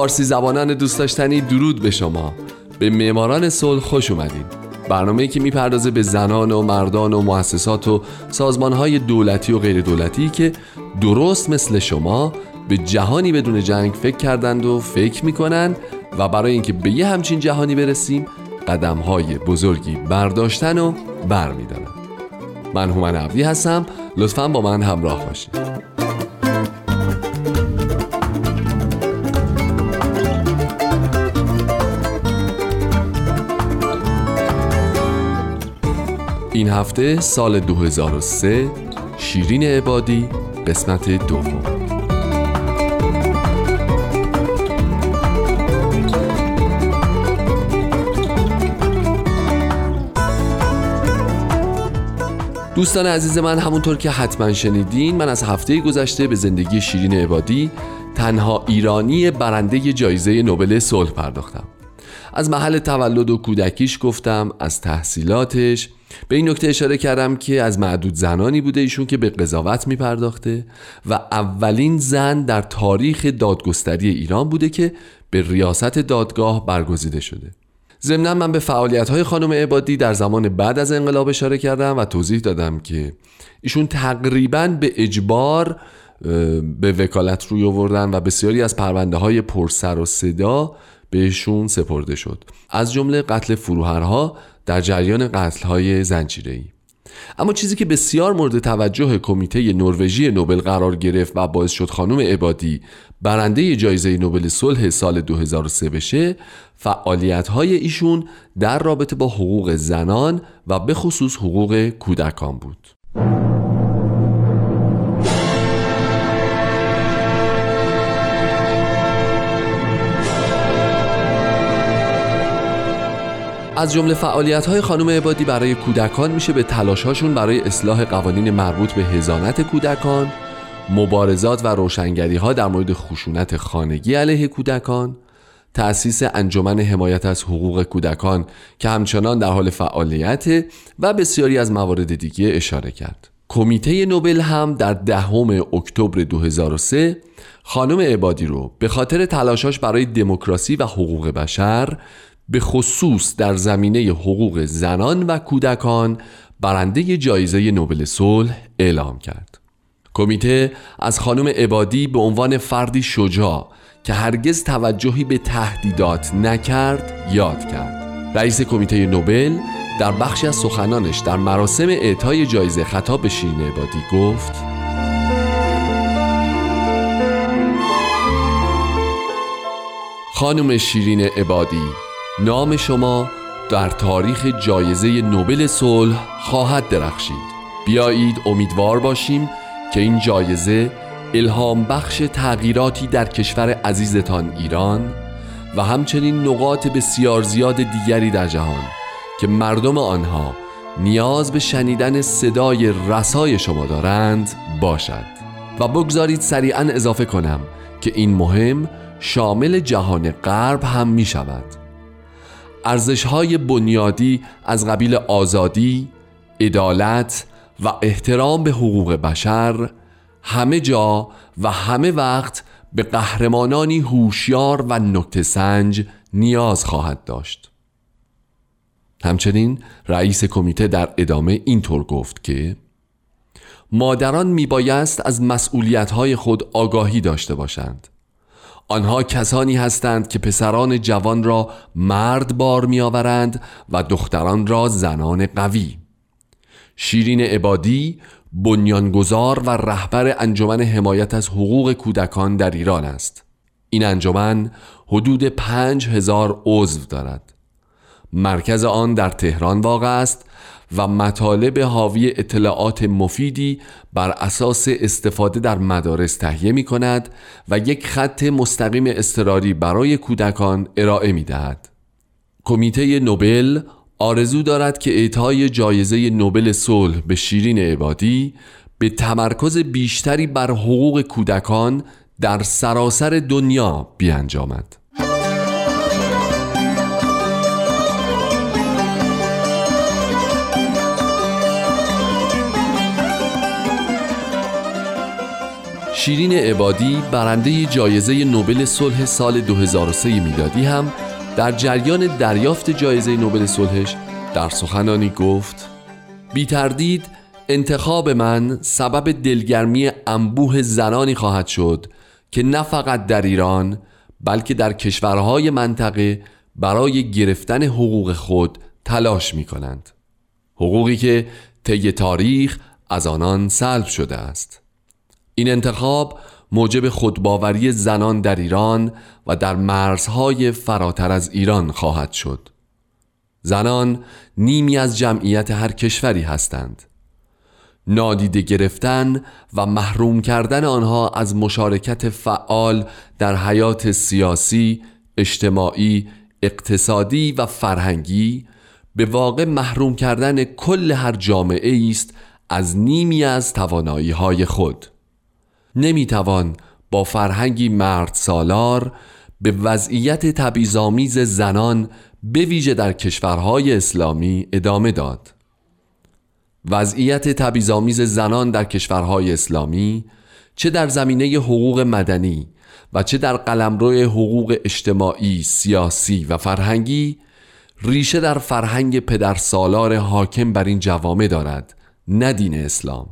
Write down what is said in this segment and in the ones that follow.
فارسی زبانان دوست داشتنی درود به شما. به معماران صلح خوش اومدید برنامه‌ای که می‌پردازه به زنان و مردان و مؤسسات و سازمانهای دولتی و غیر دولتی که درست مثل شما به جهانی بدون جنگ فکر کردند و فکر می‌کنن و برای اینکه به یه همچین جهانی برسیم قدم های بزرگی برداشتن و برمیدارن. من هومن عبدی هستم. لطفا با من همراه باشید. این هفته سال 2003 شیرین عبادی قسمت دوم. دوستان عزیز من همونطور که حتما شنیدین من از هفته گذشته به زندگی شیرین عبادی تنها ایرانی برنده جایزه نوبل صلح پرداختم. از محل تولد و کودکیش گفتم از تحصیلاتش به این نکته اشاره کردم که از معدود زنانی بوده ایشون که به قضاوت می پرداخته و اولین زن در تاریخ دادگستری ایران بوده که به ریاست دادگاه برگزیده شده. ضمنا من به فعالیت های خانم عبادی در زمان بعد از انقلاب اشاره کردم و توضیح دادم که ایشون تقریبا به اجبار به وکالت روی آوردن و بسیاری از پرونده های پرسر و صدا بهشون سپرده شد. از جمله قتل فروهرها در جریان قتل های زنجیره‌ای. اما چیزی که بسیار مورد توجه کمیته نروژی نوبل قرار گرفت و باعث شد خانم عبادی برنده جایزه نوبل صلح سال 2003 بشه فعالیت های ایشون در رابطه با حقوق زنان و به خصوص حقوق کودکان بود. از جمله فعالیت های خانم عبادی برای کودکان میشه به تلاشهاشون برای اصلاح قوانین مربوط به هزانت کودکان مبارزات و روشنگری ها در مورد خشونت خانگی علیه کودکان تأسیس انجمن حمایت از حقوق کودکان که همچنان در حال فعالیت و بسیاری از موارد دیگه اشاره کرد. کمیته نوبل هم در دهم اکتبر 2003 خانم عبادی رو به خاطر تلاشاش برای دموکراسی و حقوق بشر به خصوص در زمینه حقوق زنان و کودکان برنده جایزه نوبل صلح اعلام کرد. کمیته از خانم عبادی به عنوان فردی شجاع که هرگز توجهی به تهدیدات نکرد یاد کرد. رئیس کمیته نوبل در بخشی از سخنانش در مراسم اعطای جایزه خطاب به شیرین عبادی گفت خانم شیرین عبادی نام شما در تاریخ جایزه نوبل صلح خواهد درخشید. بیایید امیدوار باشیم که این جایزه الهام بخش تغییراتی در کشور عزیزتان ایران و همچنین نقاط بسیار زیاد دیگری در جهان که مردم آنها نیاز به شنیدن صدای رسای شما دارند باشد. و بگذارید سریعا اضافه کنم که این مهم شامل جهان غرب هم می شود ارزش های بنیادی از قبیل آزادی، عدالت و احترام به حقوق بشر همه جا و همه وقت به قهرمانانی هوشیار و نکته سنج نیاز خواهد داشت. همچنین رئیس کمیته در ادامه اینطور گفت که مادران میبایست از مسئولیت‌های خود آگاهی داشته باشند آنها کسانی هستند که پسران جوان را مرد بار می آورند و دختران را زنان قوی. شیرین عبادی بنیانگذار و رهبر انجمن حمایت از حقوق کودکان در ایران است. این انجمن حدود پنج هزار عضو دارد. مرکز آن در تهران واقع است و مطالب حاوی اطلاعات مفیدی بر اساس استفاده در مدارس تهیه می کند و یک خط مستقیم استراری برای کودکان ارائه می دهد. کمیته نوبل آرزو دارد که اعطای جایزه نوبل صلح به شیرین عبادی به تمرکز بیشتری بر حقوق کودکان در سراسر دنیا بیانجامد. شیرین عبادی برنده جایزه نوبل صلح سال 2003 میلادی هم در جریان دریافت جایزه نوبل صلحش در سخنانی گفت بی تردید انتخاب من سبب دلگرمی انبوه زنانی خواهد شد که نه فقط در ایران بلکه در کشورهای منطقه برای گرفتن حقوق خود تلاش می کنند حقوقی که طی تاریخ از آنان سلب شده است. این انتخاب موجب خودباوری زنان در ایران و در مرزهای فراتر از ایران خواهد شد. زنان نیمی از جمعیت هر کشوری هستند. نادیده گرفتن و محروم کردن آنها از مشارکت فعال در حیات سیاسی، اجتماعی، اقتصادی و فرهنگی به واقع محروم کردن کل هر جامعه است از نیمی از توانایی های خود. نمی‌توان با فرهنگی مرد سالار به وضعیت تبعیض‌آمیز زنان به ویژه در کشورهای اسلامی ادامه داد. وضعیت تبعیض‌آمیز زنان در کشورهای اسلامی چه در زمینه حقوق مدنی و چه در قلمرو حقوق اجتماعی، سیاسی و فرهنگی ریشه در فرهنگ پدرسالار حاکم بر این جوامع دارد نه دین اسلام.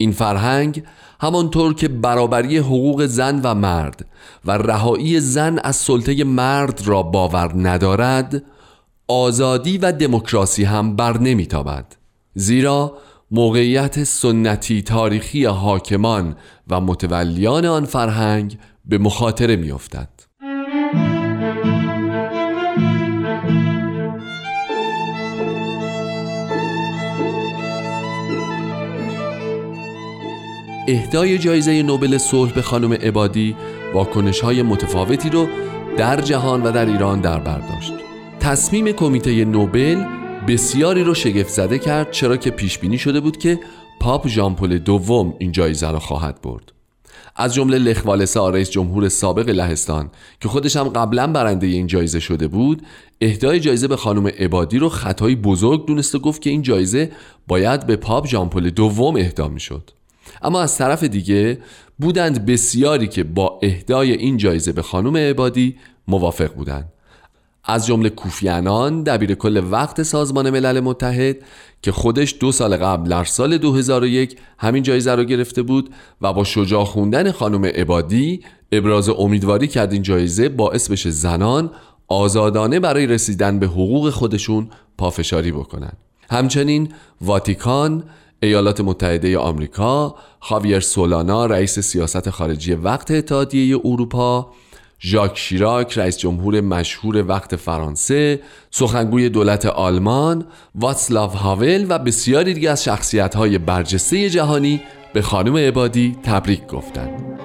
این فرهنگ همانطور که برابری حقوق زن و مرد و رهایی زن از سلطه مرد را باور ندارد آزادی و دموکراسی هم بر نمیتابد. زیرا موقعیت سنتی تاریخی حاکمان و متولیان آن فرهنگ به مخاطره میافتد. اهدای جایزه نوبل صلح به خانم عبادی واکنش های متفاوتی رو در جهان و در ایران در برداشت تصمیم کمیته نوبل بسیاری رو شگفت زده کرد چرا که پیش بینی شده بود که پاپ ژان پل دوم این جایزه را خواهد برد. از جمله لخ والسا رئیس جمهور سابق لهستان که خودش هم قبلا برنده این جایزه شده بود اهدای جایزه به خانم عبادی رو خطایی بزرگ دونست و گفت که این جایزه باید به پاپ ژان پل دوم اهدا می‌شد. اما از طرف دیگه بودند بسیاری که با اهدای این جایزه به خانم عبادی موافق بودند. از جمله کوفی عنان دبیر کل وقت سازمان ملل متحد که خودش دو سال قبل در سال 2001 همین جایزه را گرفته بود و با شجاع خوندن خانم عبادی ابراز امیدواری کرد این جایزه باعث بشه زنان آزادانه برای رسیدن به حقوق خودشون پافشاری بکنن. همچنین واتیکان ایالات متحده آمریکا خاویر سولانا رئیس سیاست خارجی وقت اتحادیه اروپا ژاک شیراک رئیس جمهور مشهور وقت فرانسه سخنگوی دولت آلمان واتسلاو هاول و بسیاری دیگه از شخصیت های برجسته جهانی به خانم عبادی تبریک گفتند.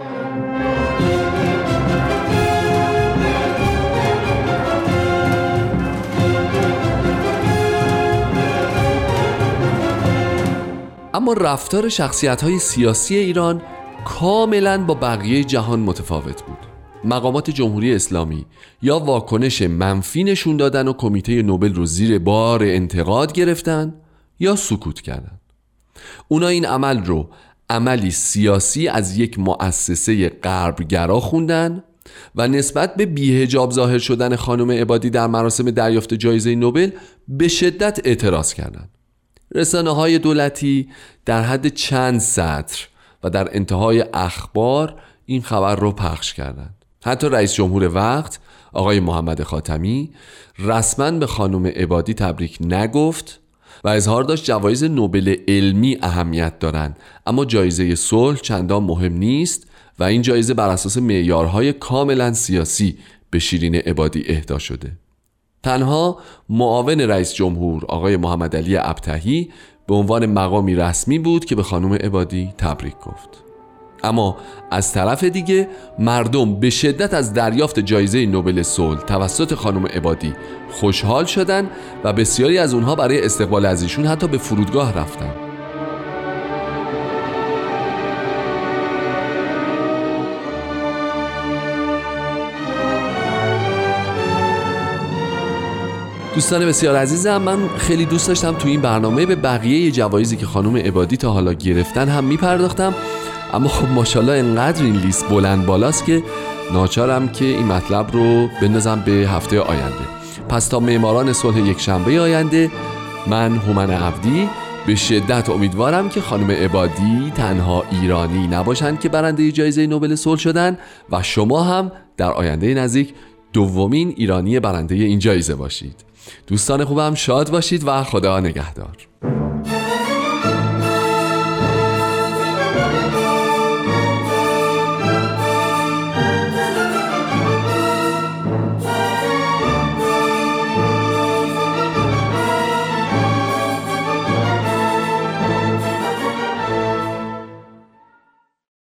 اما رفتار شخصیت های سیاسی ایران کاملا با بقیه جهان متفاوت بود مقامات جمهوری اسلامی یا واکنش منفی نشون دادن و کمیته نوبل رو زیر بار انتقاد گرفتن یا سکوت کردن اونا این عمل رو عملی سیاسی از یک مؤسسه غربگرا خوندن و نسبت به بیهجاب ظاهر شدن خانم عبادی در مراسم دریافت جایزه نوبل به شدت اعتراض کردند. رسانه های دولتی در حد چند سطر و در انتهای اخبار این خبر رو پخش کردند. حتی رئیس جمهور وقت آقای محمد خاتمی رسما به خانم عبادی تبریک نگفت و اظهار داشت جوایز نوبل علمی اهمیت دارند. اما جایزه صلح چندان مهم نیست و این جایزه بر اساس معیارهای کاملا سیاسی به شیرین عبادی اهدا شده. تنها معاون رئیس جمهور آقای محمد علی ابتهی به عنوان مقامی رسمی بود که به خانم عبادی تبریک گفت. اما از طرف دیگه مردم به شدت از دریافت جایزه نوبل صلح توسط خانم عبادی خوشحال شدن و بسیاری از اونها برای استقبال از ایشون حتی به فرودگاه رفتن. دوستان بسیار عزیزم من خیلی دوست داشتم تو این برنامه به بقیه جوایزی که خانم عبادی تا حالا گرفتن هم میپرداختم. اما خب ماشاءالله انقدر این لیست بلند بالاست که ناچارم که این مطلب رو بندازم به هفته آینده. پس تا معماران صلح یک شنبه آینده من هومن عبدی به شدت امیدوارم که خانم عبادی تنها ایرانی نباشند که برنده جایزه نوبل صلح شدن و شما هم در آینده نزدیک دومین ایرانی برنده این جایزه باشید. دوستان خوبم شاد باشید و خدا نگهدار.